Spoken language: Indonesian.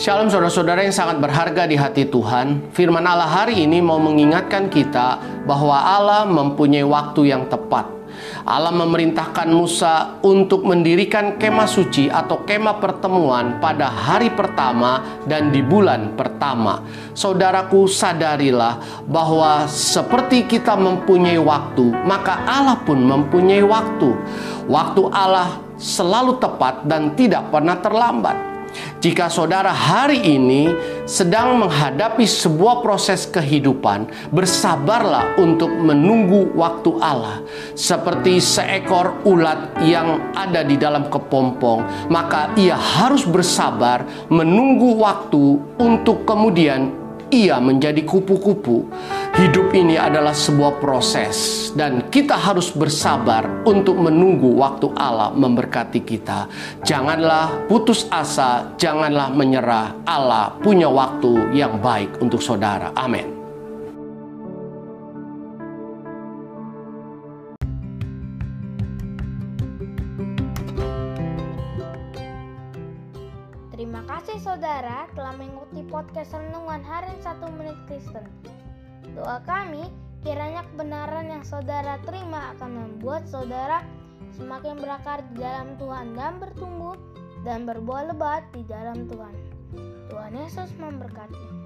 Shalom saudara-saudara yang sangat berharga di hati Tuhan. Firman Allah hari ini mau mengingatkan kita bahwa Allah mempunyai waktu yang tepat. Allah memerintahkan Musa untuk mendirikan kemah suci atau kemah pertemuan pada hari pertama dan di bulan pertama. Saudaraku, sadarilah bahwa seperti kita mempunyai waktu, maka Allah pun mempunyai waktu. Waktu Allah selalu tepat dan tidak pernah terlambat. Jika saudara hari ini sedang menghadapi sebuah proses kehidupan, bersabarlah untuk menunggu waktu Allah. Seperti seekor ulat yang ada di dalam kepompong, maka ia harus bersabar menunggu waktu untuk kemudian ia menjadi kupu-kupu. Hidup ini adalah sebuah proses, dan kita harus bersabar untuk menunggu waktu Allah memberkati kita. Janganlah putus asa, janganlah menyerah. Allah punya waktu yang baik untuk saudara. Amin. Terima kasih saudara telah mengikuti podcast Renungan Harian 1 Menit Kristen. Doa kami, kiranya kebenaran yang saudara terima akan membuat saudara semakin berakar di dalam Tuhan dan bertumbuh dan berbuah lebat di dalam Tuhan. Tuhan Yesus memberkati.